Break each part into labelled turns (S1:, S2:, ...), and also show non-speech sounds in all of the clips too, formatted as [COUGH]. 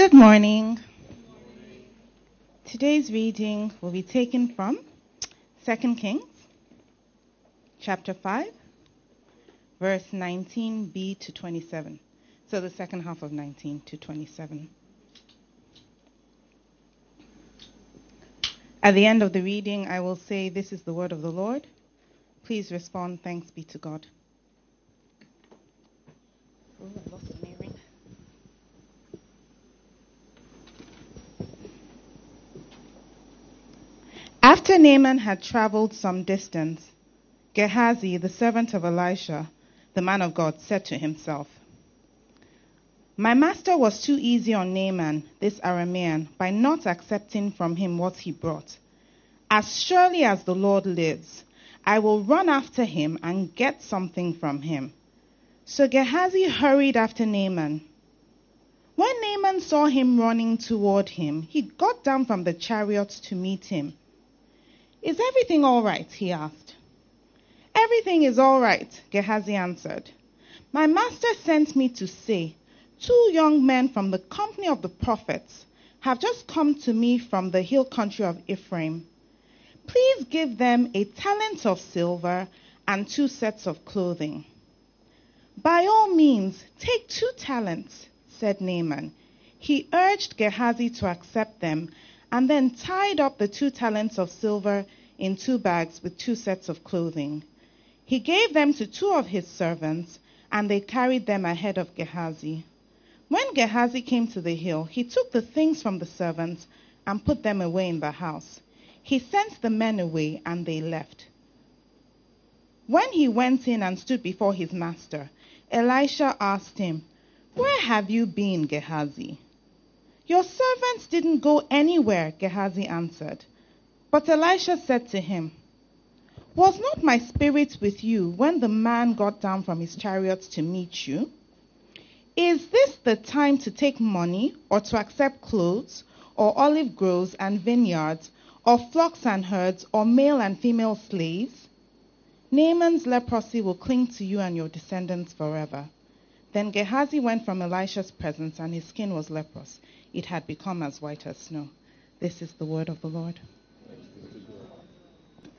S1: Good morning. Today's reading will be taken from 2 Kings chapter 5 verse 19b to 27. So the second half of 19 to 27. At the end of the reading, I will say, This is the word of the Lord. Please respond, Thanks be to God. After Naaman had traveled some distance, Gehazi, the servant of Elisha, the man of God, said to himself, My master was too easy on Naaman, this Aramean, by not accepting from him what he brought. As surely as the Lord lives, I will run after him and get something from him. So Gehazi hurried after Naaman. When Naaman saw him running toward him, he got down from the chariot to meet him. Is everything all right? he asked. Everything is all right, Gehazi answered. My master sent me to say, Two young men from the company of the prophets have just come to me from the hill country of Ephraim. Please give them a talent of silver and two sets of clothing. By all means, take two talents, said Naaman. He urged Gehazi to accept them and then tied up the two talents of silver in two bags with two sets of clothing. He gave them to two of his servants, and they carried them ahead of Gehazi. When Gehazi came to the hill, he took the things from the servants and put them away in the house. He sent the men away, and they left. When he went in and stood before his master, Elisha asked him, Where have you been, Gehazi? Your servants didn't go anywhere, Gehazi answered. But Elisha said to him, Was not my spirit with you when the man got down from his chariot to meet you? Is this the time to take money, or to accept clothes, or olive groves and vineyards, or flocks and herds, or male and female slaves? Naaman's leprosy will cling to you and your descendants forever. Then Gehazi went from Elisha's presence, and his skin was leprous it had become as white as snow. This is the word of the Lord.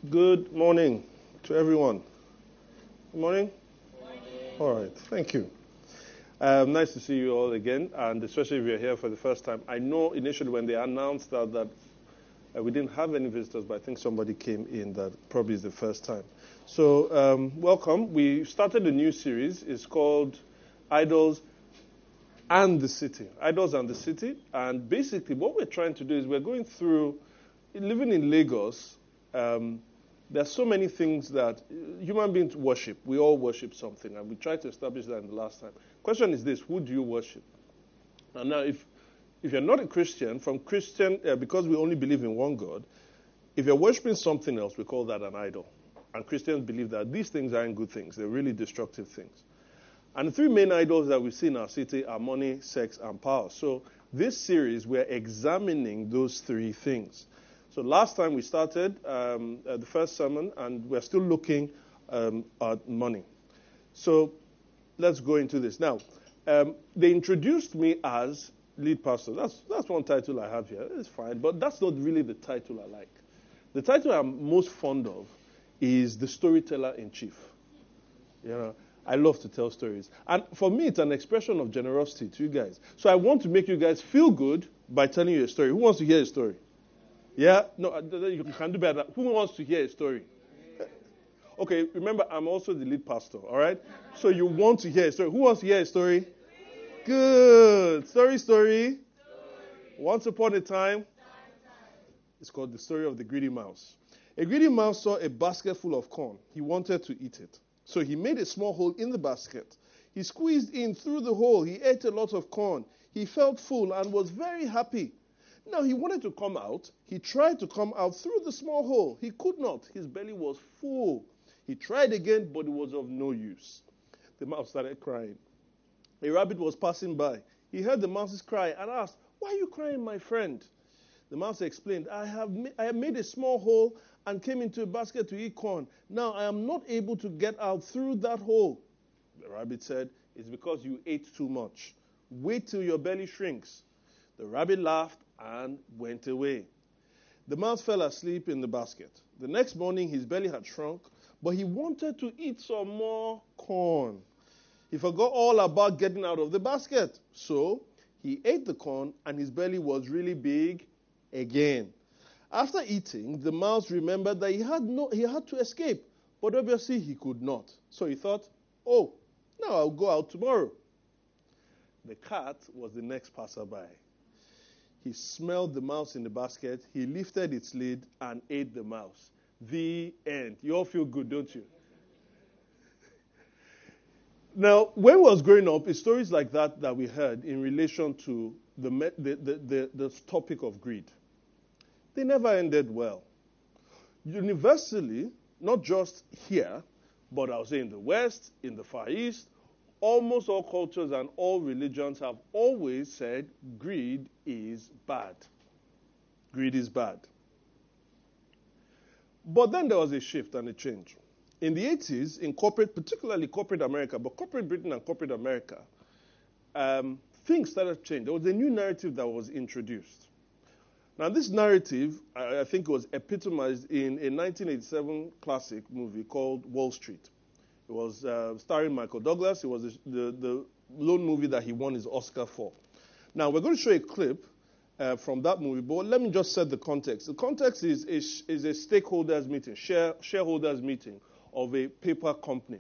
S2: Good morning to everyone. Good morning. morning. All right, thank you. Um, nice to see you all again, and especially if you're here for the first time. I know initially when they announced that, that uh, we didn't have any visitors, but I think somebody came in that probably is the first time. So, um, welcome. We started a new series. It's called Idols and the city, idols and the city. And basically, what we're trying to do is we're going through living in Lagos. Um, there's so many things that human beings worship. We all worship something, and we tried to establish that in the last time. Question is this: Who do you worship? And now, if if you're not a Christian, from Christian, uh, because we only believe in one God, if you're worshiping something else, we call that an idol. And Christians believe that these things aren't good things; they're really destructive things. And the three main idols that we see in our city are money, sex, and power. So this series, we're examining those three things. So last time we started um, uh, the first sermon, and we're still looking um, at money. So let's go into this. Now, um, they introduced me as lead pastor. That's, that's one title I have here. It's fine, but that's not really the title I like. The title I'm most fond of is the storyteller in chief. You know, I love to tell stories. And for me, it's an expression of generosity to you guys. So I want to make you guys feel good by telling you a story. Who wants to hear a story? Yeah? No, uh, you can do better. Who wants to hear a story? Okay, remember, I'm also the lead pastor, all right? So you want to hear a story. Who wants to hear a story? Good. Story, story. Once upon a time, it's called the story of the greedy mouse. A greedy mouse saw a basket full of corn. He wanted to eat it. So he made a small hole in the basket. He squeezed in through the hole. He ate a lot of corn. He felt full and was very happy. Now he wanted to come out. He tried to come out through the small hole. He could not. His belly was full. He tried again, but it was of no use. The mouse started crying. A rabbit was passing by. He heard the mouse's cry and asked, Why are you crying, my friend? The mouse explained, I have, ma- I have made a small hole and came into a basket to eat corn. Now I am not able to get out through that hole. The rabbit said, It's because you ate too much. Wait till your belly shrinks. The rabbit laughed and went away. The mouse fell asleep in the basket. The next morning, his belly had shrunk, but he wanted to eat some more corn. He forgot all about getting out of the basket. So he ate the corn, and his belly was really big again. After eating, the mouse remembered that he had, no, he had to escape, but obviously he could not. So he thought, oh, now I'll go out tomorrow. The cat was the next passerby. He smelled the mouse in the basket, he lifted its lid and ate the mouse. The end. You all feel good, don't you? Now, when we was growing up, it's stories like that that we heard in relation to the, the, the, the, topic of greed. They never ended well. Universally, not just here, but I say in the West, in the Far East, almost all cultures and all religions have always said greed is bad. Greed is bad. But then there was a shift and a change. In the 80s, in corporate, particularly corporate America, but corporate Britain and corporate America, um, things started to change. There was a new narrative that was introduced. Now, this narrative, I, I think, was epitomized in a 1987 classic movie called Wall Street. It was uh, starring Michael Douglas. It was the, the, the lone movie that he won his Oscar for. Now, we're going to show a clip uh, from that movie, but let me just set the context. The context is, is, is a stakeholders meeting, share, shareholders meeting of a paper company.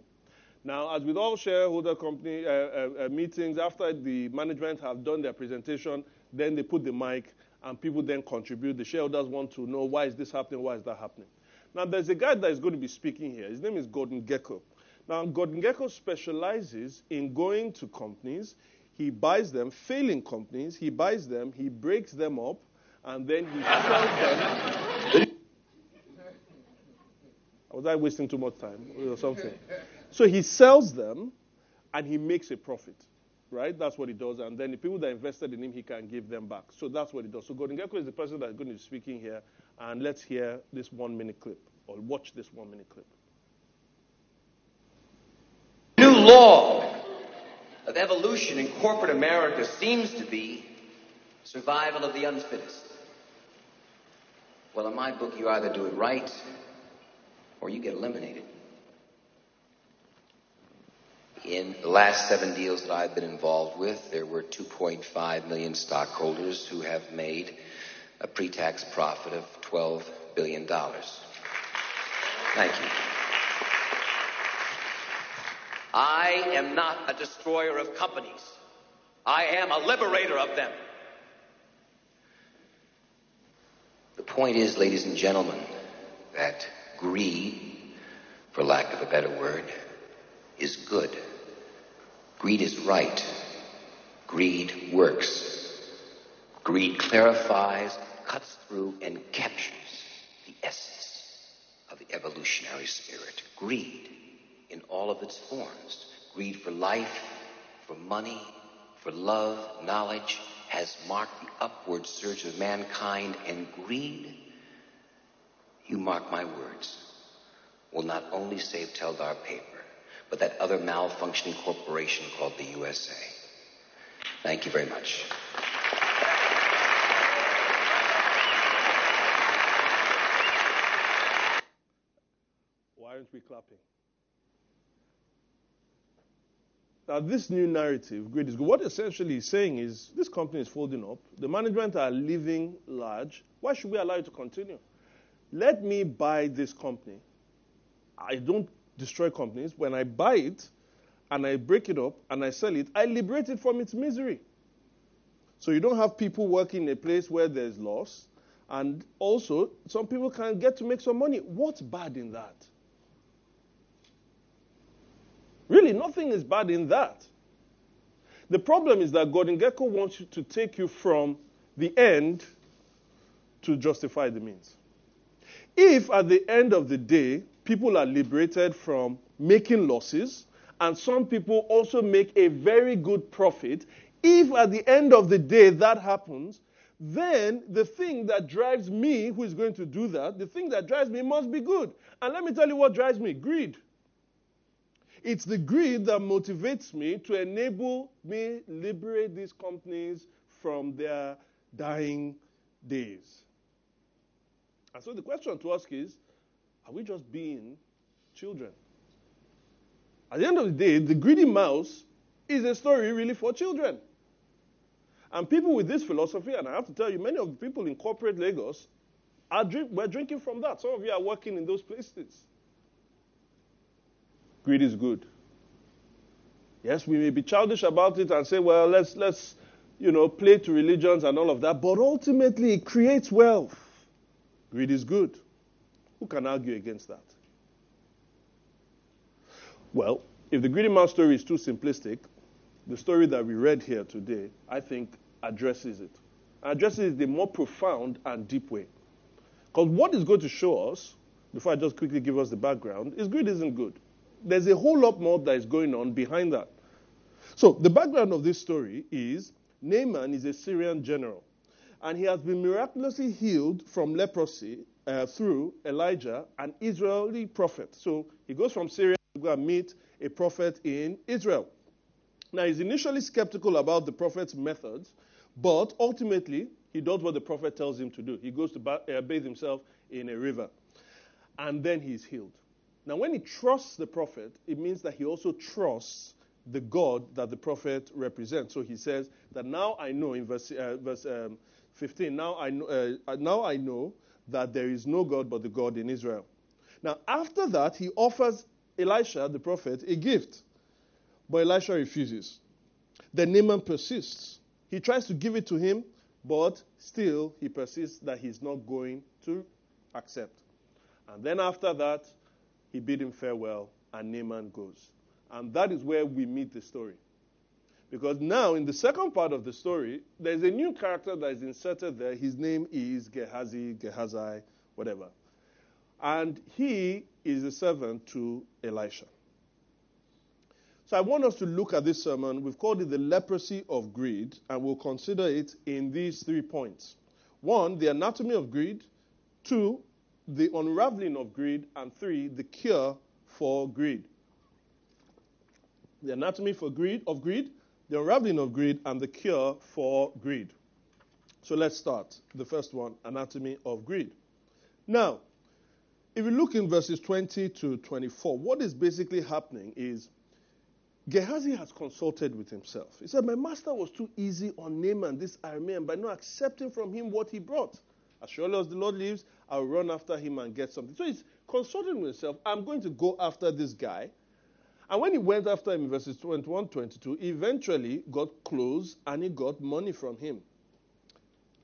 S2: Now, as with all shareholder company uh, uh, uh, meetings, after the management have done their presentation, then they put the mic and people then contribute. The shareholders want to know why is this happening, why is that happening. Now, there's a guy that is going to be speaking here. His name is Gordon Gekko. Now, Gordon Gekko specializes in going to companies. He buys them, failing companies. He buys them, he breaks them up, and then he sells them. Was I wasting too much time or something? So he sells them, and he makes a profit. Right? That's what he does. And then the people that invested in him, he can give them back. So that's what he does. So Gordon Gekko is the person that's going to be speaking here. And let's hear this one minute clip, or watch this one minute clip.
S3: New law of evolution in corporate America seems to be survival of the unfittest. Well, in my book, you either do it right or you get eliminated. In the last seven deals that I've been involved with, there were 2.5 million stockholders who have made a pre-tax profit of $12 billion. Thank you. I am not a destroyer of companies. I am a liberator of them. The point is, ladies and gentlemen, that greed, for lack of a better word, is good. Greed is right. Greed works. Greed clarifies, cuts through, and captures the essence of the evolutionary spirit. Greed in all of its forms. Greed for life, for money, for love, knowledge, has marked the upward surge of mankind, and greed, you mark my words, will not only save Teldar paper, but that other malfunctioning corporation called the USA. Thank you very much.
S2: Why aren't we clapping? Now, this new narrative, great is good. What essentially is saying is this company is folding up. The management are living large. Why should we allow it to continue? Let me buy this company. I don't destroy companies. When I buy it and I break it up and I sell it, I liberate it from its misery. So you don't have people working in a place where there's loss. And also, some people can get to make some money. What's bad in that? Really, nothing is bad in that. The problem is that Gordon Gekko wants you to take you from the end to justify the means. If at the end of the day, people are liberated from making losses, and some people also make a very good profit, if at the end of the day that happens, then the thing that drives me, who is going to do that, the thing that drives me must be good. And let me tell you what drives me greed. It's the greed that motivates me to enable me liberate these companies from their dying days. And so the question to ask is are we just being children? At the end of the day, the greedy mouse is a story really for children. And people with this philosophy, and I have to tell you, many of the people in corporate Lagos are drink, we're drinking from that. Some of you are working in those places. Greed is good. Yes, we may be childish about it and say, well, let's, let's, you know, play to religions and all of that, but ultimately it creates wealth. Greed is good. Who can argue against that? Well, if the greedy man story is too simplistic, the story that we read here today, I think, addresses it. Addresses it the more profound and deep way. Because what is going to show us, before I just quickly give us the background, is greed isn't good there's a whole lot more that is going on behind that. So, the background of this story is Naaman is a Syrian general, and he has been miraculously healed from leprosy uh, through Elijah, an Israeli prophet. So, he goes from Syria to go and meet a prophet in Israel. Now, he's initially skeptical about the prophet's methods, but ultimately, he does what the prophet tells him to do. He goes to uh, bathe himself in a river, and then he's healed. Now, when he trusts the prophet, it means that he also trusts the God that the prophet represents. So he says that now I know in verse, uh, verse um, 15, now I, know, uh, now I know that there is no God but the God in Israel. Now, after that, he offers Elisha, the prophet, a gift. But Elisha refuses. Then Naaman persists. He tries to give it to him, but still he persists that he's not going to accept. And then after that, he bid him farewell, and Naaman goes. And that is where we meet the story. Because now, in the second part of the story, there's a new character that is inserted there. His name is Gehazi, Gehazi, whatever. And he is a servant to Elisha. So I want us to look at this sermon. We've called it the leprosy of greed, and we'll consider it in these three points. One, the anatomy of greed. Two, the unraveling of greed, and three, the cure for greed. The anatomy for greed of greed, the unraveling of greed, and the cure for greed. So let's start. The first one, anatomy of greed. Now, if you look in verses 20 to 24, what is basically happening is Gehazi has consulted with himself. He said, My master was too easy on Naaman, this Aramean, by not accepting from him what he brought. As surely as the Lord lives, I'll run after him and get something. So he's consulting himself. I'm going to go after this guy. And when he went after him verses 21 22, he eventually got close and he got money from him.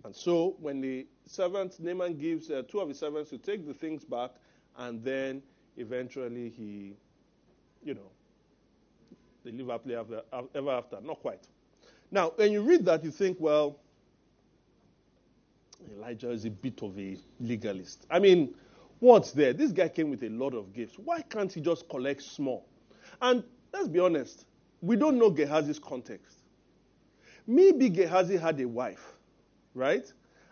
S2: And so when the servant, Naaman gives uh, two of his servants to take the things back, and then eventually he, you know, they live happily ever after. Not quite. Now, when you read that, you think, well, Elijah is a bit of a legalist. I mean, what's there? This guy came with a lot of gifts. Why can't he just collect small? And let's be honest, we don't know Gehazi's context. Maybe Gehazi had a wife, right?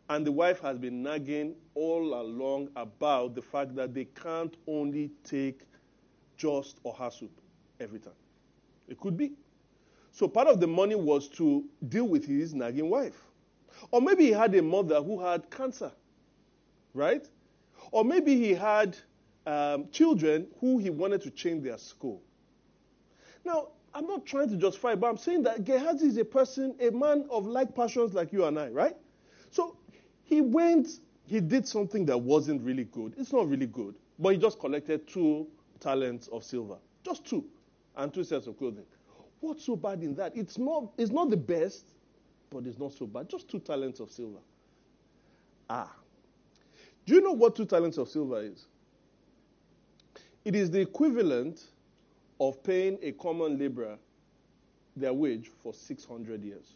S2: And the wife has been nagging all along about the fact that they can't only take just or soup every time. It could be. So part of the money was to deal with his nagging wife. Or maybe he had a mother who had cancer, right? Or maybe he had um, children who he wanted to change their school. Now, I'm not trying to justify, but I'm saying that Gehazi is a person, a man of like passions like you and I, right? So he went, he did something that wasn't really good. It's not really good, but he just collected two talents of silver, just two, and two sets of clothing. What's so bad in that? It's not, it's not the best, but it's not so bad. Just two talents of silver. Ah. Do you know what two talents of silver is? It is the equivalent of paying a common laborer their wage for 600 years.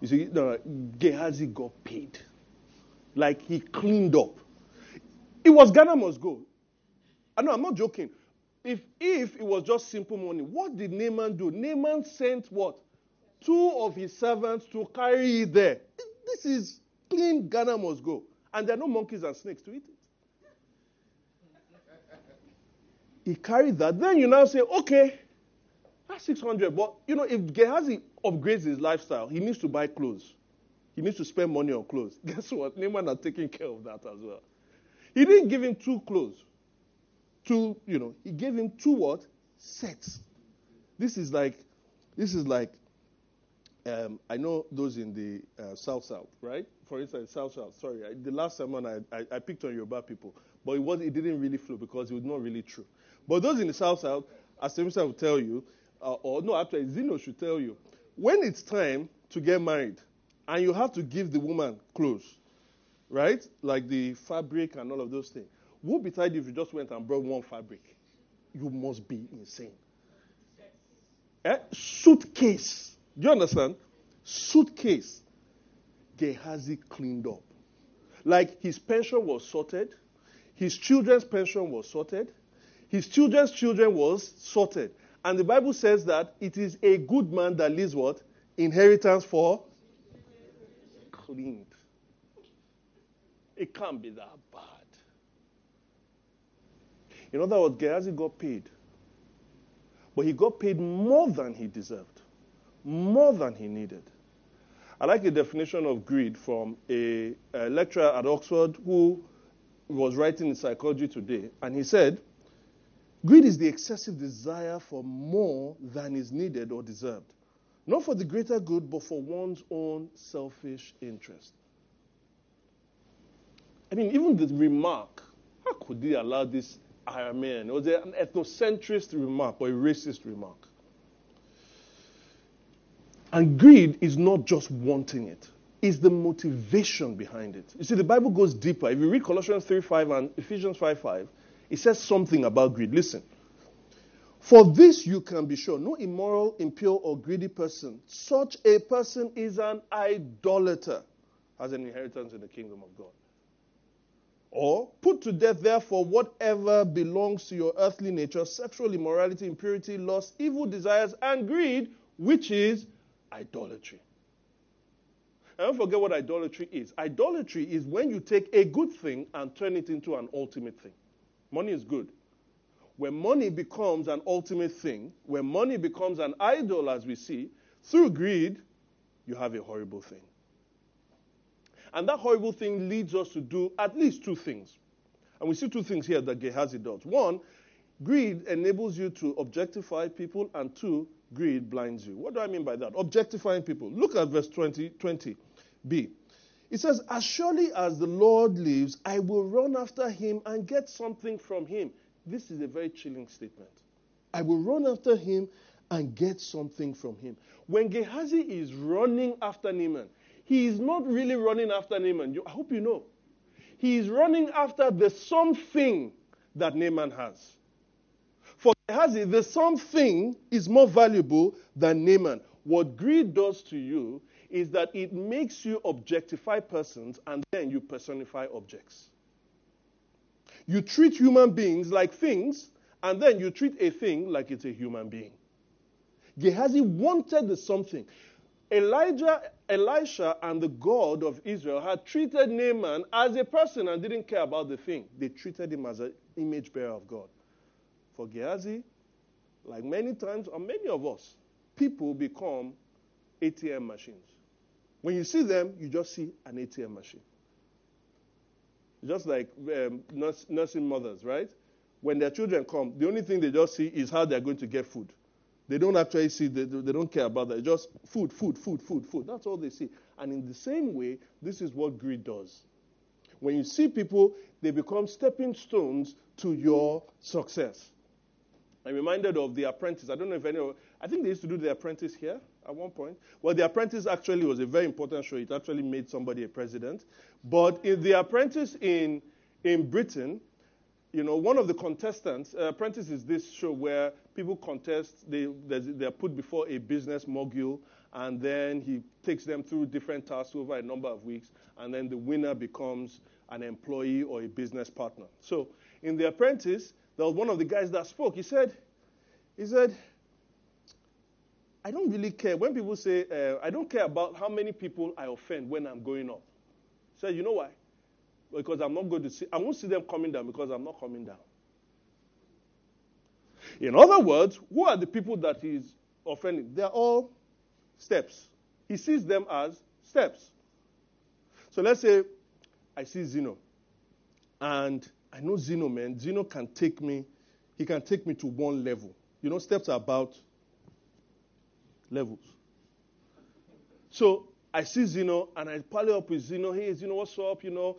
S2: You see, no, Gehazi got paid. Like he cleaned up. It was Ghana must go. I know, I'm not joking. If if it was just simple money, what did Naaman do? Naaman sent what? Two of his servants to carry it there. This is clean Ghana must go. And there are no monkeys and snakes to eat it. He carried that. Then you now say, okay, that's 600. But, you know, if Gehazi upgrades his lifestyle, he needs to buy clothes. He needs to spend money on clothes. [LAUGHS] Guess what? Naaman are taking care of that as well. He didn't give him two clothes. You know, he gave him two what? Sets. This is like, this is like, um, I know those in the uh, South South, right? For instance, South South. Sorry, I, the last sermon I, I, I picked on Yoruba people, but it was it didn't really flow because it was not really true. But those in the South South, as Semisa will tell you, uh, or no, actually Zeno should tell you, when it's time to get married, and you have to give the woman clothes, right? Like the fabric and all of those things. Woe betide you if you just went and brought one fabric. You must be insane. Eh? Suitcase. Do you understand? Suitcase. Gehazi cleaned up. Like his pension was sorted, his children's pension was sorted, his children's children was sorted. And the Bible says that it is a good man that leaves what? Inheritance for cleaned. It can't be that bad. In other words, Gehazi got paid. But he got paid more than he deserved, more than he needed. I like the definition of greed from a, a lecturer at Oxford who was writing in Psychology Today. And he said, Greed is the excessive desire for more than is needed or deserved, not for the greater good, but for one's own selfish interest. I mean, even the remark, how could he allow this Man? It was an ethnocentrist remark or a racist remark. And greed is not just wanting it, it's the motivation behind it. You see, the Bible goes deeper. If you read Colossians 3 5 and Ephesians 5 5, it says something about greed. Listen. For this you can be sure no immoral, impure, or greedy person, such a person is an idolater, has an inheritance in the kingdom of God. Or put to death, therefore, whatever belongs to your earthly nature sexual immorality, impurity, lust, evil desires, and greed, which is idolatry. And don't forget what idolatry is. Idolatry is when you take a good thing and turn it into an ultimate thing. Money is good. When money becomes an ultimate thing, when money becomes an idol, as we see, through greed, you have a horrible thing. And that horrible thing leads us to do at least two things. And we see two things here that Gehazi does. One, greed enables you to objectify people, and two, greed blinds you. What do I mean by that? Objectifying people. Look at verse 20, 20b. It says, As surely as the Lord lives, I will run after him and get something from him. This is a very chilling statement. I will run after him and get something from him. When Gehazi is running after Naaman, he is not really running after Naaman. I hope you know. He is running after the something that Naaman has. For Gehazi, the something is more valuable than Naaman. What greed does to you is that it makes you objectify persons and then you personify objects. You treat human beings like things, and then you treat a thing like it's a human being. Gehazi wanted the something. Elijah, Elisha, and the God of Israel had treated Naaman as a person and didn't care about the thing. They treated him as an image bearer of God. For Gehazi, like many times, or many of us, people become ATM machines. When you see them, you just see an ATM machine. Just like um, nursing mothers, right? When their children come, the only thing they just see is how they're going to get food. They don't actually see, they, they don't care about that. It's just food, food, food, food, food. That's all they see. And in the same way, this is what greed does. When you see people, they become stepping stones to your success. I'm reminded of The Apprentice. I don't know if any I think they used to do The Apprentice here at one point. Well, The Apprentice actually was a very important show. It actually made somebody a president. But in The Apprentice in, in Britain, you know, one of the contestants, uh, Apprentice is this show where people contest, they, they're put before a business mogul, and then he takes them through different tasks over a number of weeks, and then the winner becomes an employee or a business partner. So in The Apprentice, there was one of the guys that spoke. He said, he said, I don't really care. When people say, uh, I don't care about how many people I offend when I'm going up. He said, you know why? because I'm not going to see, I won't see them coming down because I'm not coming down. In other words, who are the people that he's offending? They're all steps. He sees them as steps. So let's say I see Zeno, and I know Zeno, man. Zeno can take me, he can take me to one level. You know, steps are about levels. So I see Zeno, and I pally up with Zeno. Hey, Zeno, what's up? You know,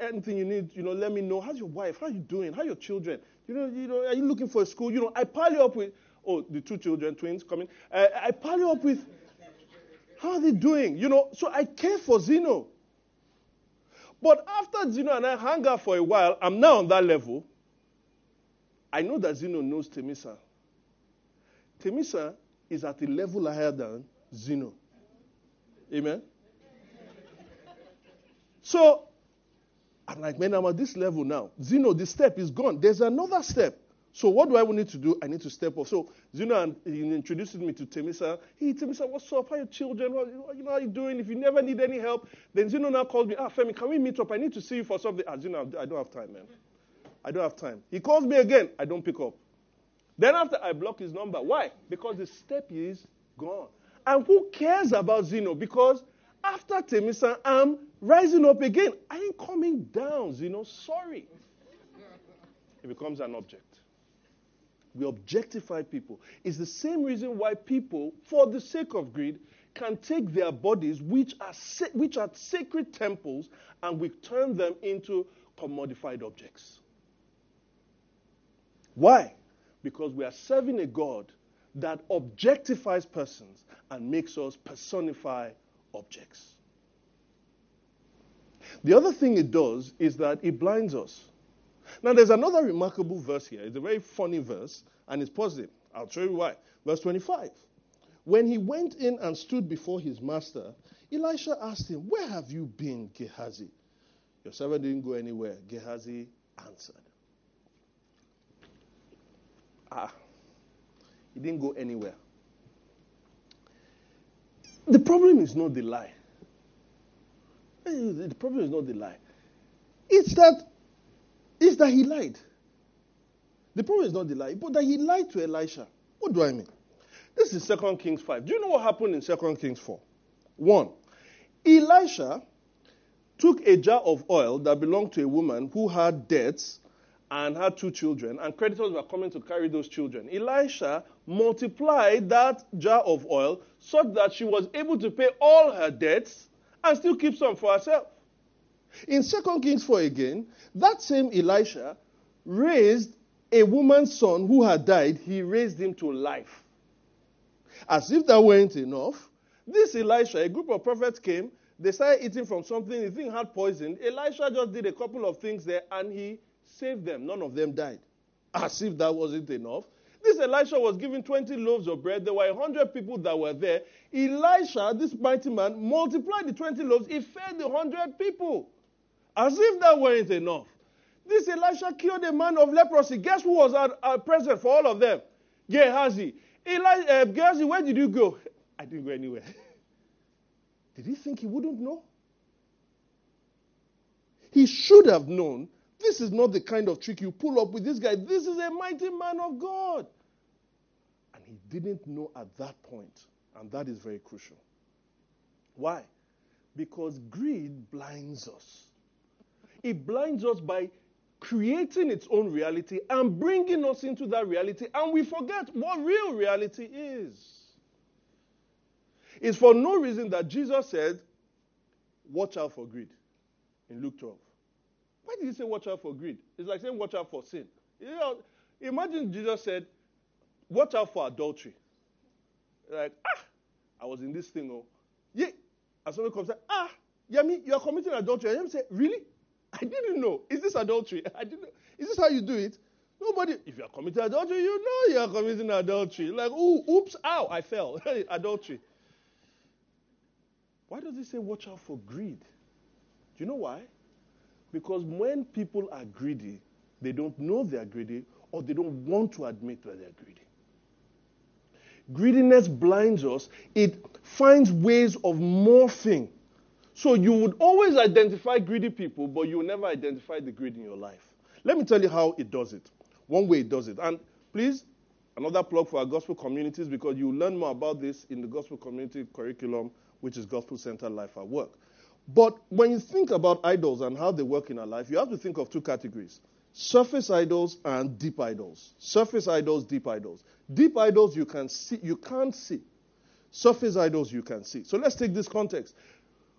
S2: anything you need, you know, let me know. How's your wife? How are you doing? How are your children? You know, you know, are you looking for a school? You know, I pile you up with, oh, the two children, twins coming. Uh, I pile you up with, how are they doing? You know, so I care for Zeno. But after Zeno and I hang out for a while, I'm now on that level. I know that Zeno knows Temisa. Temisa is at a level higher than Zeno. Amen? So I'm like, man, I'm at this level now. Zeno, the step is gone. There's another step. So what do I need to do? I need to step up. So Zeno introduces me to Temisa. Hey, Temisa, what's up? How are your children? What, you know how you doing? If you never need any help, then Zeno now calls me. Ah, Femi, can we meet up? I need to see you for something. Ah, Zeno, I don't have time, man. I don't have time. He calls me again. I don't pick up. Then after I block his number. Why? Because the step is gone. And who cares about Zeno? Because after Temisa, I'm rising up again. I ain't coming down, you know. Sorry. It becomes an object. We objectify people. It's the same reason why people, for the sake of greed, can take their bodies, which are, sa- which are sacred temples, and we turn them into commodified objects. Why? Because we are serving a God that objectifies persons and makes us personify objects. The other thing it does is that it blinds us. Now, there's another remarkable verse here. It's a very funny verse, and it's positive. I'll show you why. Verse 25. When he went in and stood before his master, Elisha asked him, Where have you been, Gehazi? Your servant didn't go anywhere. Gehazi answered. Ah, he didn't go anywhere. The problem is not the lie. Eh, the problem is not the lie. It's that, it's that he lied. The problem is not the lie, but that he lied to Elisha. What do I mean? This is 2 Kings 5. Do you know what happened in 2 Kings 4? One, Elisha took a jar of oil that belonged to a woman who had debts and had two children, and creditors were coming to carry those children. Elisha multiplied that jar of oil such that she was able to pay all her debts and still keep some for herself. In 2 Kings 4 again, that same Elisha raised a woman's son who had died, he raised him to life. As if that weren't enough, this Elisha, a group of prophets came, they started eating from something, the thing had poison. Elisha just did a couple of things there and he saved them. None of them died. As if that wasn't enough. This Elisha was given 20 loaves of bread. There were 100 people that were there. Elisha, this mighty man, multiplied the 20 loaves. He fed the 100 people. As if that weren't enough. This Elisha cured a man of leprosy. Guess who was at, at present for all of them? Gehazi. Eli, uh, Gehazi, where did you go? [LAUGHS] I didn't go anywhere. [LAUGHS] did he think he wouldn't know? He should have known this is not the kind of trick you pull up with this guy. This is a mighty man of God. And he didn't know at that point, and that is very crucial. Why? Because greed blinds us. It blinds us by creating its own reality and bringing us into that reality, and we forget what real reality is. It's for no reason that Jesus said, Watch out for greed in Luke 12. Why did he say watch out for greed? It's like saying watch out for sin. You know, imagine Jesus said, watch out for adultery. Like, ah, I was in this thing, oh. Yeah. And someone comes and ah, Yemi, you are committing adultery. And Yemi said, really? I didn't know. Is this adultery? [LAUGHS] I didn't know. Is this how you do it? Nobody, if you are committing adultery, you know you are committing adultery. Like, ooh, oops, ow, I fell. [LAUGHS] adultery. Why does he say watch out for greed? Do you know why? Because when people are greedy, they don't know they're greedy or they don't want to admit that they're greedy. Greediness blinds us, it finds ways of morphing. So you would always identify greedy people, but you will never identify the greed in your life. Let me tell you how it does it. One way it does it. And please, another plug for our gospel communities because you learn more about this in the gospel community curriculum, which is Gospel Center Life at Work. But when you think about idols and how they work in our life, you have to think of two categories surface idols and deep idols. Surface idols, deep idols. Deep idols you can see, you can't see. Surface idols you can see. So let's take this context.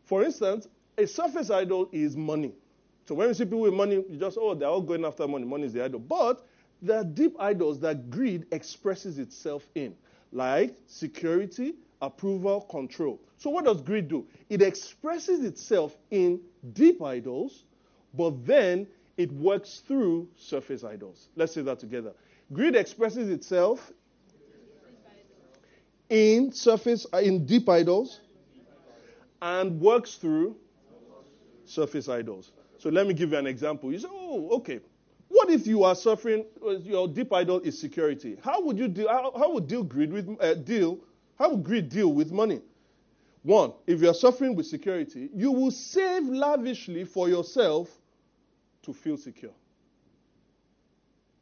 S2: For instance, a surface idol is money. So when you see people with money, you just, oh, they're all going after money. Money is the idol. But there are deep idols that greed expresses itself in, like security, approval, control. So what does greed do? It expresses itself in deep idols, but then it works through surface idols. Let's say that together. Greed expresses itself in surface uh, in deep idols and works through surface idols. So let me give you an example. You say, "Oh, okay. What if you are suffering? Your deep idol is security. How would you deal? How, how would deal greed with uh, deal? How would greed deal with money? One, if you are suffering with security, you will save lavishly for yourself to feel secure.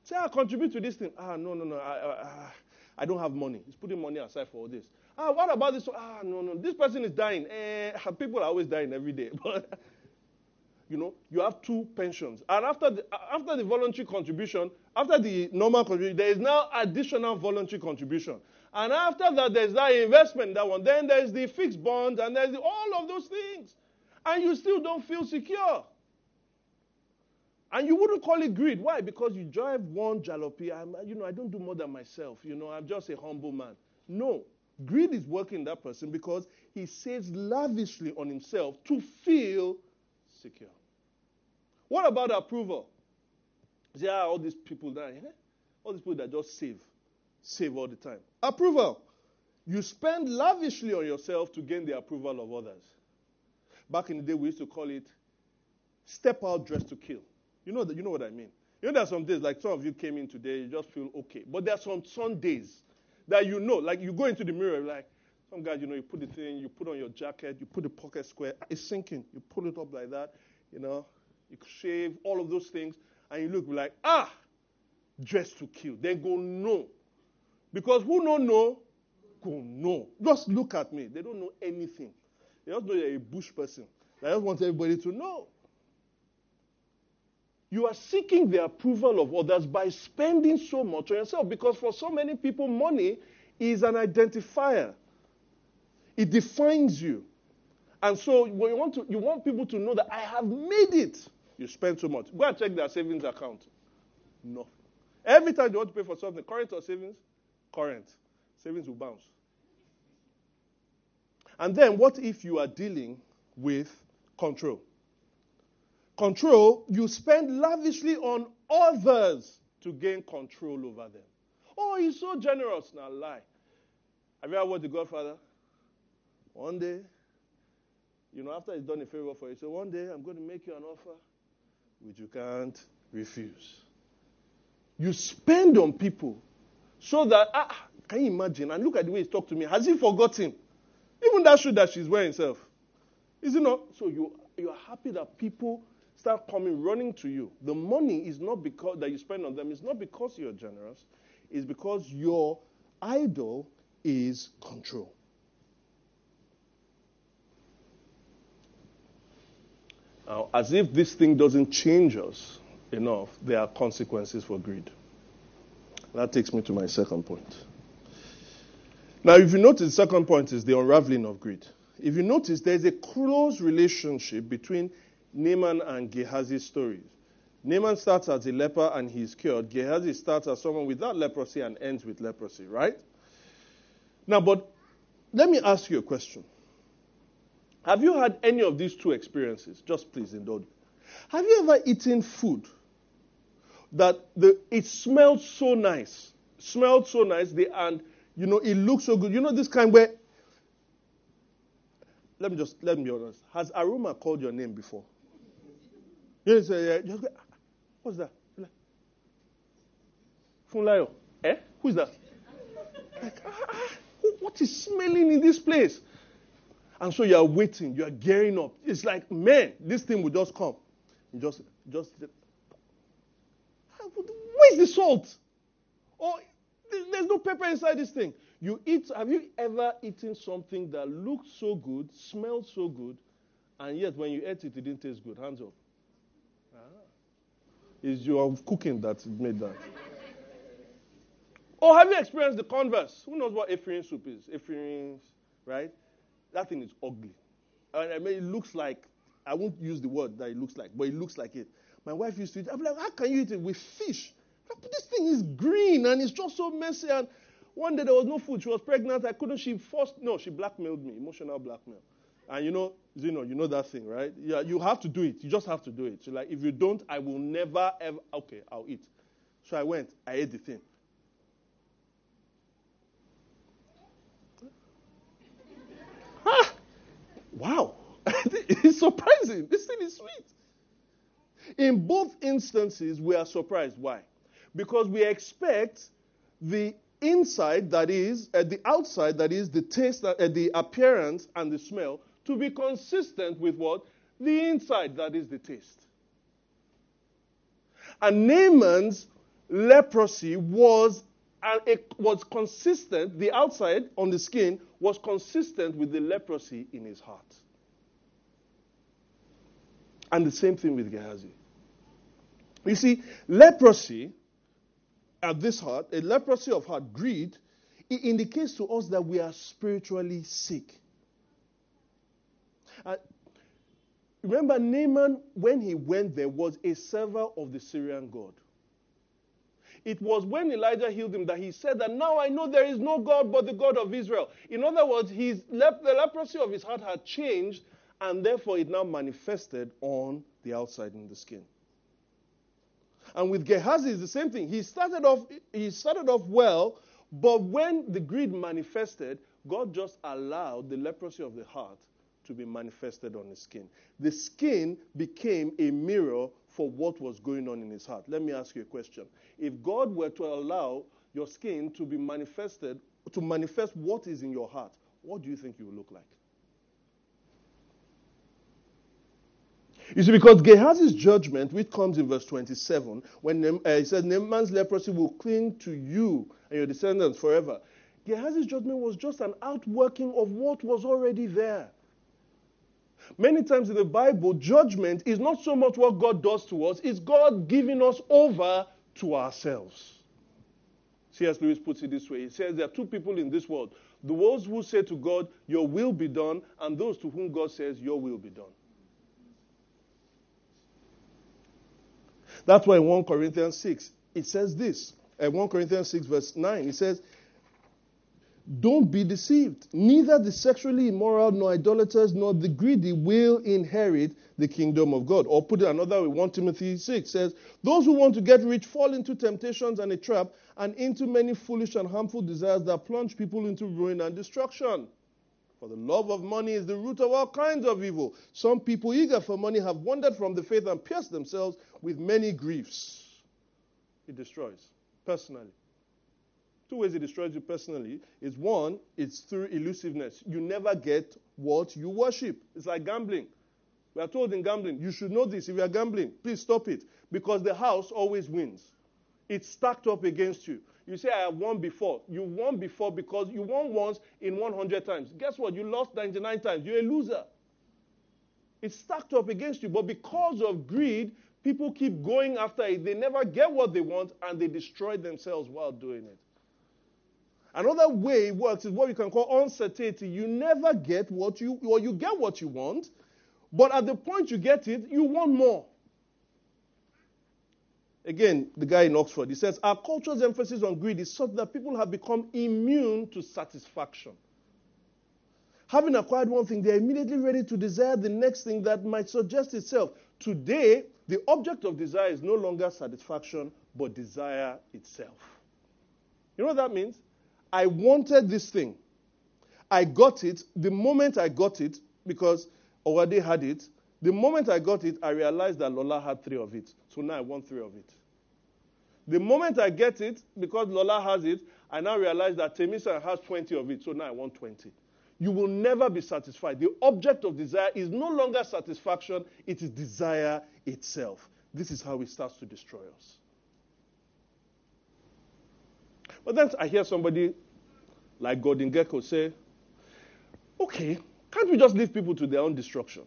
S2: Say, I contribute to this thing. Ah, no, no, no. I, I, I don't have money. He's putting money aside for all this. Ah, what about this? Ah, no, no. This person is dying. Eh, [LAUGHS] people are always dying every day. [LAUGHS] But, you know, you have two pensions. And after the, after the voluntary contribution, after the normal contribution, there is now additional voluntary contribution. And after that, there's that investment, that one. Then there's the fixed bonds, and there's the, all of those things. And you still don't feel secure. And you wouldn't call it greed. Why? Because you drive one jalopy. I'm, you know, I don't do more than myself. You know, I'm just a humble man. No. Greed is working that person because he saves lavishly on himself to feel secure. What about approval? Yeah, all these people that, eh? all these people that just save, save all the time. Approval. You spend lavishly on yourself to gain the approval of others. Back in the day, we used to call it step out dressed to kill. You know, that, you know what I mean. You know, there are some days, like some of you came in today, you just feel okay. But there are some Sundays that you know, like you go into the mirror, like some guys, you know, you put the thing, you put on your jacket, you put the pocket square, it's sinking. You pull it up like that, you know, you shave, all of those things, and you look like, ah, dressed to kill. Then go no. Because who don't know, go no. Just look at me. They don't know anything. They just know you're a bush person. They just want everybody to know. You are seeking the approval of others by spending so much on yourself because for so many people, money is an identifier. It defines you. And so when you want, to, you want people to know that I have made it, you spend so much. Go and check their savings account. No. Every time you want to pay for something, current or savings? Current. Savings will bounce. And then what if you are dealing with control? control, you spend lavishly on others to gain control over them. Oh, he's so generous. Now, lie. Have you ever watched The Godfather? One day, you know, after he's done a favor for you, so one day I'm going to make you an offer which you can't refuse. You spend on people so that, ah, can you imagine? And look at the way he's talked to me. Has he forgotten? Even that shoe that she's wearing herself. Is it not? So you, you are happy that people start coming running to you. The money is not because that you spend on them it's not because you're generous, it's because your idol is control. Now, as if this thing doesn't change us enough, there are consequences for greed. That takes me to my second point. Now, if you notice, the second point is the unraveling of greed. If you notice, there's a close relationship between Naaman and Gehazi's stories. Naaman starts as a leper and he's cured. Gehazi starts as someone without leprosy and ends with leprosy, right? Now, but let me ask you a question. Have you had any of these two experiences? Just please indulge me. Have you ever eaten food that the, it smelled so nice. Smelled so nice, and you know, it looks so good. You know, this kind where let me just let me be honest. Has Aroma called your name before? You say, yeah, just, what's that? Funlayo. Eh? Who's that? Like, ah, ah, what is smelling in this place? And so you are waiting, you are gearing up. It's like, man, this thing will just come. Just, just, where's the salt? Oh, there's no pepper inside this thing. You eat, have you ever eaten something that looked so good, smelled so good, and yet when you ate it, it didn't taste good? Hands up. Ah. It's your cooking that made that. Or have you experienced the converse? Who knows what Ephraim soup is? Ephraim's, right? That thing is ugly. And I mean, it looks like, I won't use the word that it looks like, but it looks like it. My wife used to eat I'm like, how can you eat it with fish? This thing is green and it's just so messy. And one day there was no food. She was pregnant. I couldn't. She forced. No, she blackmailed me. Emotional blackmail. And you know, Zeno, you know that thing, right? Yeah, you have to do it. You just have to do it. So like, if you don't, I will never ever. Okay, I'll eat. So I went. I ate the thing. ah, wow, [LAUGHS] it's surprising. This thing is sweet. In both instances, we are surprised. Why? Because we expect the inside, that is, at the outside, that is, the taste, uh, the appearance, and the smell, to be consistent with what? The inside, that is, the taste. And Naaman's leprosy was, uh, was consistent, the outside on the skin was consistent with the leprosy in his heart. And the same thing with Gehazi. You see, leprosy at this heart, a leprosy of heart, greed, it indicates to us that we are spiritually sick. Uh, remember, Naaman, when he went there, was a server of the Syrian God. It was when Elijah healed him that he said that now I know there is no God but the God of Israel. In other words, his lep- the leprosy of his heart had changed, and therefore it now manifested on the outside in the skin. And with Gehazi, it's the same thing. He started off, he started off well, but when the greed manifested, God just allowed the leprosy of the heart to be manifested on his skin. The skin became a mirror for what was going on in his heart. Let me ask you a question. If God were to allow your skin to be manifested, to manifest what is in your heart, what do you think you will look like? You see, because Gehazi's judgment, which comes in verse 27, when uh, he says, Naaman's leprosy will cling to you and your descendants forever. Gehazi's judgment was just an outworking of what was already there. Many times in the Bible, judgment is not so much what God does to us, it's God giving us over to ourselves. C.S. Lewis puts it this way He says there are two people in this world the those who say to God, Your will be done, and those to whom God says, Your will be done. That's why in 1 Corinthians 6, it says this. Uh, 1 Corinthians 6, verse 9, it says, Don't be deceived. Neither the sexually immoral, nor idolaters, nor the greedy will inherit the kingdom of God. Or put it another way, 1 Timothy 6 says, Those who want to get rich fall into temptations and a trap, and into many foolish and harmful desires that plunge people into ruin and destruction. For the love of money is the root of all kinds of evil. Some people eager for money have wandered from the faith and pierced themselves with many griefs. It destroys personally. Two ways it destroys you personally is one, it's through elusiveness. You never get what you worship. It's like gambling. We are told in gambling, you should know this. If you are gambling, please stop it. Because the house always wins. It's stacked up against you. You say, I have won before. You won before because you won once in 100 times. Guess what? You lost 99 times. You're a loser. It's stacked up against you. But because of greed, people keep going after it. They never get what they want and they destroy themselves while doing it. Another way it works is what we can call uncertainty. You never get what you, or you get what you want, but at the point you get it, you want more. Again, the guy in Oxford, he says, Our culture's emphasis on greed is such that people have become immune to satisfaction. Having acquired one thing, they're immediately ready to desire the next thing that might suggest itself. Today, the object of desire is no longer satisfaction, but desire itself. You know what that means? I wanted this thing. I got it. The moment I got it, because Owade had it, the moment I got it, I realized that Lola had three of it. So now I want three of it. The moment I get it, because Lola has it, I now realize that Temisa has 20 of it. So now I want 20 you will never be satisfied. The object of desire is no longer satisfaction, it is desire itself. This is how it starts to destroy us. But then I hear somebody like Gordon Gekko say, okay, can't we just leave people to their own destruction?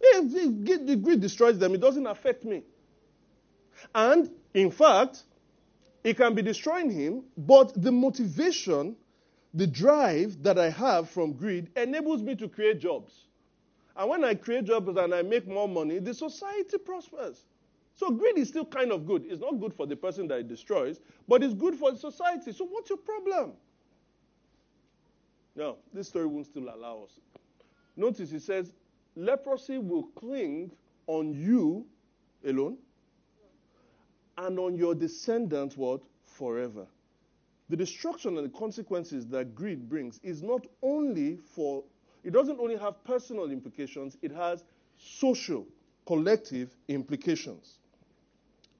S2: If the greed destroys them, it doesn't affect me. And in fact, it can be destroying him, but the motivation the drive that I have from greed enables me to create jobs. And when I create jobs and I make more money, the society prospers. So greed is still kind of good. It's not good for the person that it destroys, but it's good for the society. So what's your problem? No, this story won't still allow us. Notice he says, leprosy will cling on you alone and on your descendants what? Forever the destruction and the consequences that greed brings is not only for, it doesn't only have personal implications, it has social, collective implications.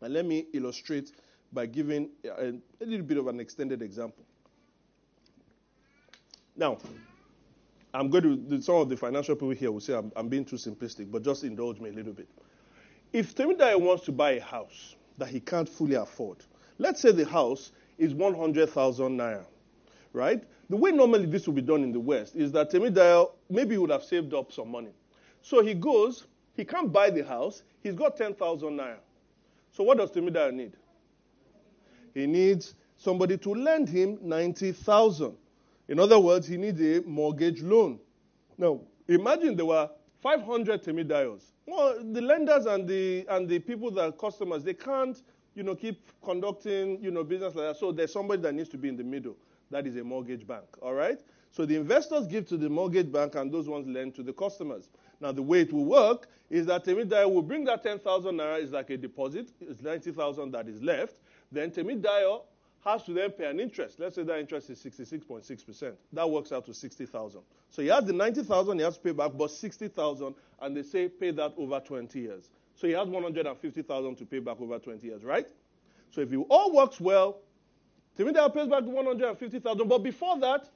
S2: And let me illustrate by giving a, a little bit of an extended example. Now, I'm going to, some of the financial people here will say I'm, I'm being too simplistic, but just indulge me a little bit. If Temidai wants to buy a house that he can't fully afford, let's say the house is 100,000 naira, right? The way normally this would be done in the West is that Temidayo maybe would have saved up some money. So he goes, he can't buy the house, he's got 10,000 naira. So what does Temidayo need? He needs somebody to lend him 90,000. In other words, he needs a mortgage loan. Now, imagine there were 500 Temidayos. Well, the lenders and the, and the people that are customers, they can't you know, keep conducting, you know, business like that. So there's somebody that needs to be in the middle. That is a mortgage bank. All right? So the investors give to the mortgage bank and those ones lend to the customers. Now the way it will work is that Temidai will bring that 10,000 naira is like a deposit. It's 90,000 that is left. Then Temidai has to then pay an interest. Let's say that interest is 66.6%. That works out to 60,000. So he has the 90,000 he has to pay back, but 60,000, and they say pay that over 20 years. So he has 150,000 to pay back over 20 years, right? So if it all works well, Timothy pays back 150,000. But before that,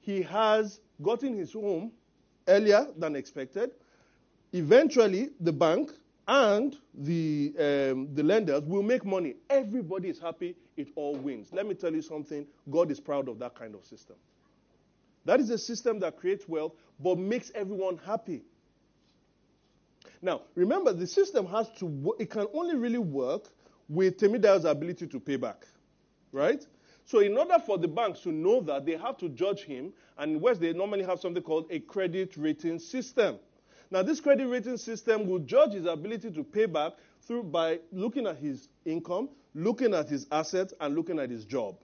S2: he has gotten his home earlier than expected. Eventually, the bank and the, um, the lenders will make money. Everybody is happy. It all wins. Let me tell you something. God is proud of that kind of system. That is a system that creates wealth but makes everyone happy. Now, remember, the system has to, it can only really work with Temidayo's ability to pay back, right? So, in order for the banks to know that, they have to judge him. And in West, they normally have something called a credit rating system. Now, this credit rating system will judge his ability to pay back through by looking at his income, looking at his assets, and looking at his job.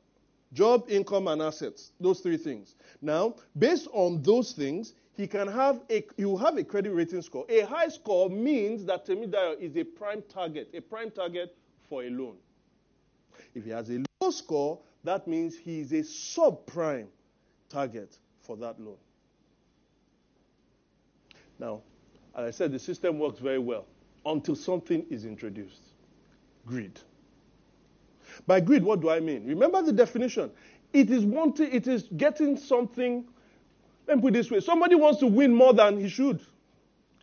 S2: Job, income, and assets. Those three things. Now, based on those things, he can have a will have a credit rating score. A high score means that Temidayo is a prime target, a prime target for a loan. If he has a low score, that means he is a subprime target for that loan. Now, as I said, the system works very well until something is introduced greed. By greed, what do I mean? Remember the definition. It is wanting, it is getting something let me put it this way somebody wants to win more than he should.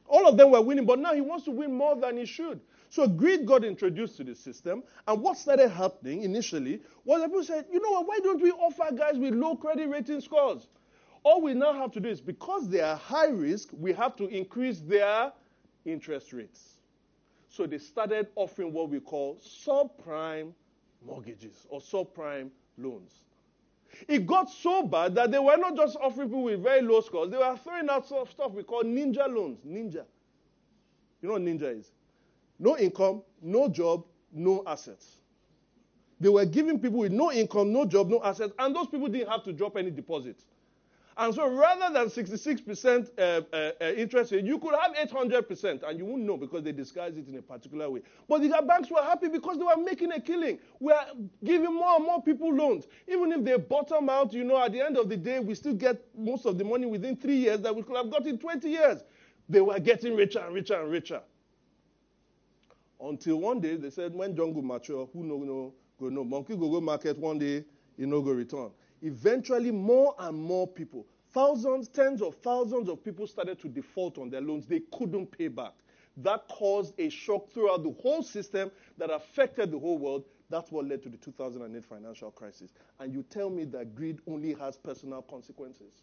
S2: All of them were winning, but now he wants to win more than he should. So greed got introduced to the system, and what started happening initially was that people said, you know what, why don't we offer guys with low credit rating scores? All we now have to do is because they are high risk, we have to increase their interest rates. So they started offering what we call subprime mortgages or subprime loans. It got so bad that they were not just offering people with very low scores, they were throwing out stuff we call ninja loans. Ninja. You know what ninja is? No income, no job, no assets. They were giving people with no income, no job, no assets, and those people didn't have to drop any deposits. And so rather than 66% uh, uh, uh, interest rate, you could have 800%, and you wouldn't know because they disguise it in a particular way. But the banks were happy because they were making a killing. We are giving more and more people loans. Even if they bottom out, you know, at the end of the day, we still get most of the money within three years that we could have got in 20 years. They were getting richer and richer and richer. Until one day they said, when jungle mature, who know, know go no. Monkey go go market one day, you know go return. Eventually, more and more people, thousands, tens of thousands of people started to default on their loans. They couldn't pay back. That caused a shock throughout the whole system that affected the whole world. That's what led to the 2008 financial crisis. And you tell me that greed only has personal consequences.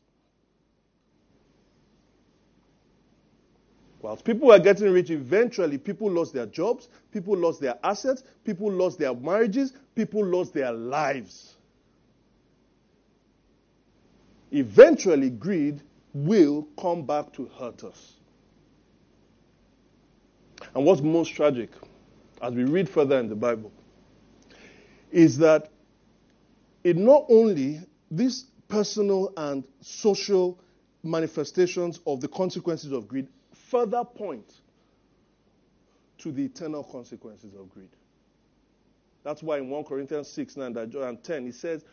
S2: Whilst people were getting rich, eventually people lost their jobs, people lost their assets, people lost their marriages, people lost their lives. Eventually, greed will come back to hurt us. And what's most tragic, as we read further in the Bible, is that it not only these personal and social manifestations of the consequences of greed further point to the eternal consequences of greed. That's why in 1 Corinthians 6 9 and 10, he says,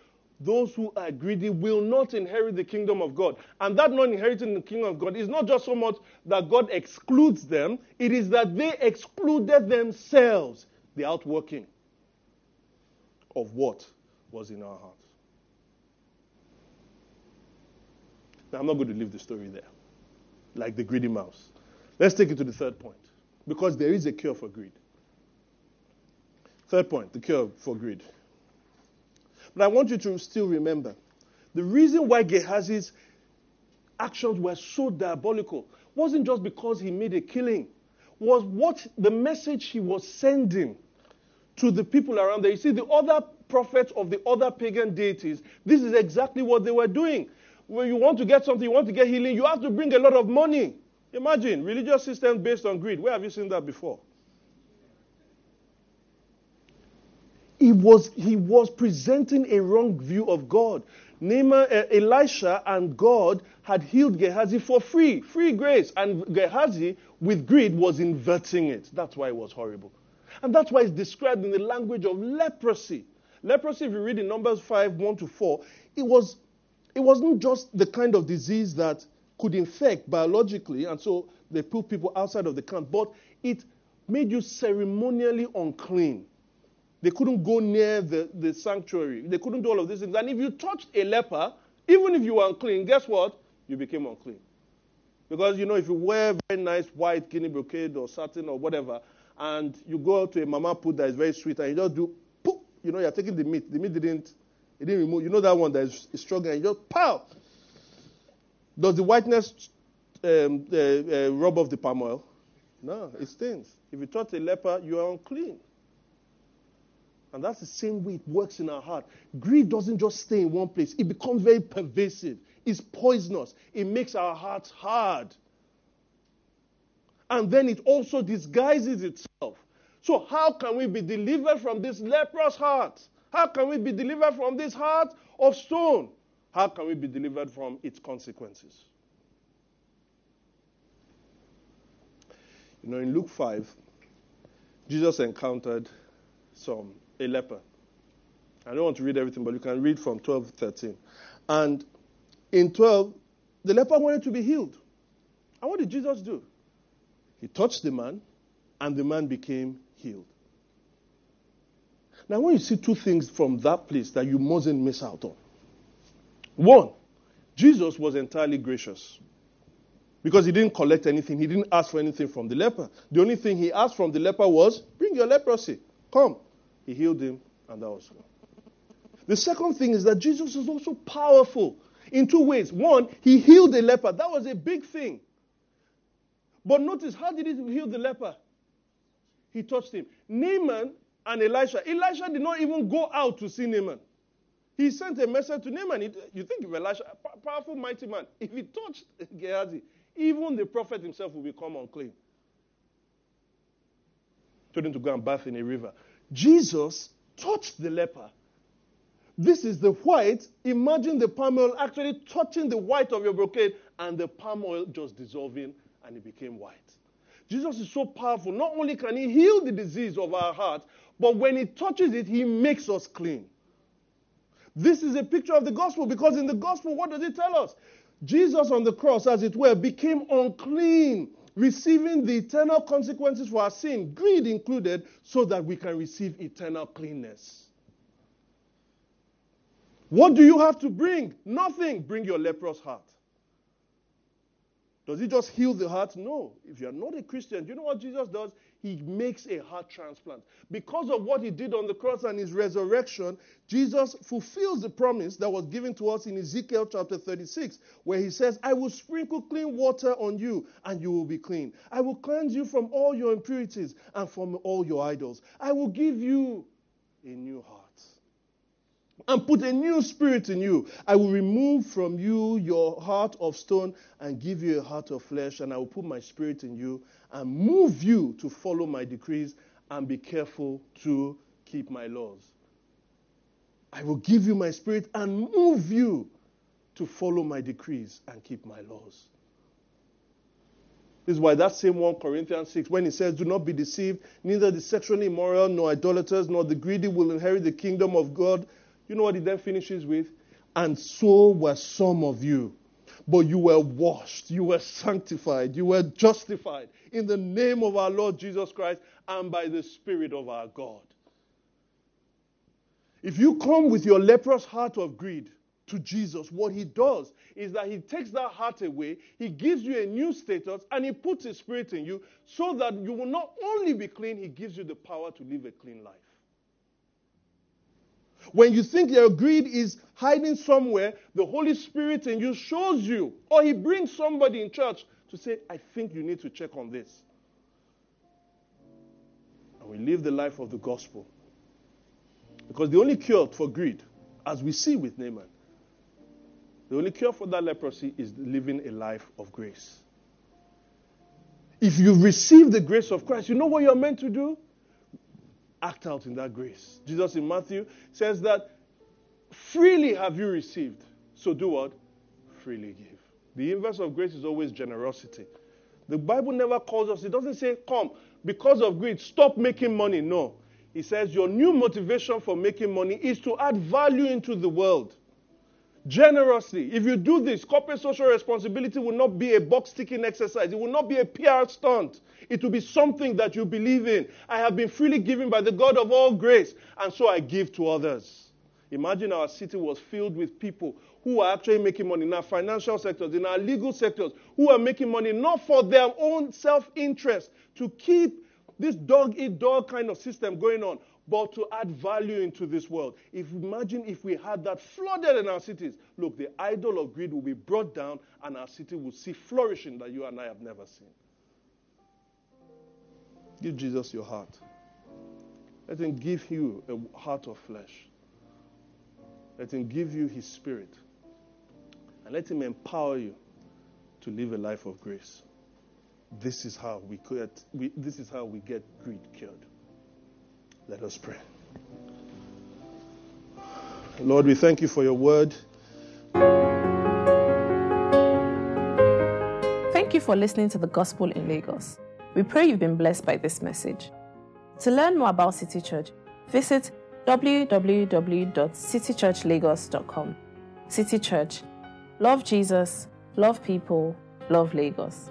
S2: Those who are greedy will not inherit the kingdom of God. And that not inheriting the kingdom of God is not just so much that God excludes them, it is that they excluded themselves, the outworking of what was in our hearts. Now, I'm not going to leave the story there, like the greedy mouse. Let's take it to the third point. Because there is a cure for greed. Third point, the cure for greed. But I want you to still remember the reason why Gehazi's actions were so diabolical wasn't just because he made a killing, was what the message he was sending to the people around there. You see, the other prophets of the other pagan deities, this is exactly what they were doing. When you want to get something, you want to get healing, you have to bring a lot of money. Imagine religious systems based on greed. Where have you seen that before? He was, he was presenting a wrong view of God. Naaman, uh, Elisha and God had healed Gehazi for free, free grace. And Gehazi, with greed, was inverting it. That's why it was horrible. And that's why it's described in the language of leprosy. Leprosy, if you read in Numbers 5 1 to 4, it, was, it wasn't just the kind of disease that could infect biologically, and so they put people outside of the camp, but it made you ceremonially unclean. They couldn't go near the, the sanctuary. They couldn't do all of these things. And if you touched a leper, even if you were unclean, guess what? You became unclean. Because, you know, if you wear very nice white guinea brocade or satin or whatever, and you go to a mama put that is very sweet, and you just do, poof, you know, you're taking the meat. The meat didn't, it didn't remove. You know that one that is struggling. and you just, pow, does the whiteness um, uh, uh, rub off the palm oil? No, it stains. If you touch a leper, you are unclean. And that's the same way it works in our heart. Greed doesn't just stay in one place, it becomes very pervasive. It's poisonous. It makes our hearts hard. And then it also disguises itself. So, how can we be delivered from this leprous heart? How can we be delivered from this heart of stone? How can we be delivered from its consequences? You know, in Luke 5, Jesus encountered some a leper. I don't want to read everything, but you can read from 12 to 13. And in 12, the leper wanted to be healed. And what did Jesus do? He touched the man, and the man became healed. Now, when you see two things from that place that you mustn't miss out on. One, Jesus was entirely gracious because he didn't collect anything. He didn't ask for anything from the leper. The only thing he asked from the leper was, Bring your leprosy. Come. He healed him, and that was all. The second thing is that Jesus is also powerful in two ways. One, he healed the leper. That was a big thing. But notice, how did he heal the leper? He touched him. Naaman and Elisha. Elisha did not even go out to see Naaman. He sent a message to Naaman. You think of Elisha, powerful, mighty man. If he touched Gehazi, even the prophet himself will become unclean. Told him to go and bath in a river. Jesus touched the leper This is the white. Imagine the palm oil actually touching the white of your brocade and the palm oil just dissolving and it became white. Jesus is so powerful. Not only can he heal the disease of our heart, but when he touches it, he makes us clean. This is a picture of the gospel because in the gospel, what does it tell us? Jesus on the cross, as it were, became unclean, receiving the eternal consequences for our sin, greed included, so that we can receive eternal cleanness. What do you have to bring? Nothing. Bring your leprous heart. Does he just heal the heart? No. If you're not a Christian, do you know what Jesus does? He makes a heart transplant. Because of what he did on the cross and his resurrection, Jesus fulfills the promise that was given to us in Ezekiel chapter 36, where he says, I will sprinkle clean water on you, and you will be clean. I will cleanse you from all your impurities and from all your idols. I will give you a new heart and put a new spirit in you. I will remove from you your heart of stone and give you a heart of flesh, and I will put my spirit in you and move you to follow my decrees and be careful to keep my laws. I will give you my spirit and move you to follow my decrees and keep my laws. This is why that same 1 Corinthians 6, when he says, Do not be deceived, neither the sexually immoral, nor idolaters, nor the greedy will inherit the kingdom of God. You know what he then finishes with? And so were some of you. But you were washed, you were sanctified, you were justified in the name of our Lord Jesus Christ and by the Spirit of our God. If you come with your leprous heart of greed to Jesus, what he does is that he takes that heart away, he gives you a new status, and he puts his spirit in you so that you will not only be clean, he gives you the power to live a clean life. When you think your greed is hiding somewhere, the Holy Spirit in you shows you, or He brings somebody in church to say, I think you need to check on this. And we live the life of the gospel. Because the only cure for greed, as we see with Naaman, the only cure for that leprosy is living a life of grace. If you've received the grace of Christ, you know what you're meant to do? Act out in that grace. Jesus in Matthew says that freely have you received. So do what? Freely give. The inverse of grace is always generosity. The Bible never calls us, it doesn't say, come, because of greed, stop making money. No. It says your new motivation for making money is to add value into the world generously. If you do this, corporate social responsibility will not be a box ticking exercise. It will not be a PR stunt. It will be something that you believe in. I have been freely given by the God of all grace, and so I give to others. Imagine our city was filled with people who are actually making money in our financial sectors, in our legal sectors, who are making money not for their own self interest, to keep this dog eat dog kind of system going on, but to add value into this world. If imagine if we had that flooded in our cities. Look, the idol of greed will be brought down and our city will see flourishing that you and I have never seen. Give Jesus your heart. Let him give you a heart of flesh. Let him give you his spirit. And let him empower you to live a life of grace. This is how we, get, we, this is how we get greed cured. Let us pray. Lord, we thank you for your word.
S4: Thank you for listening to the Gospel in Lagos. We pray you've been blessed by this message. To learn more about City Church, visit www.citychurchlagos.com. City Church. Love Jesus, love people, love Lagos.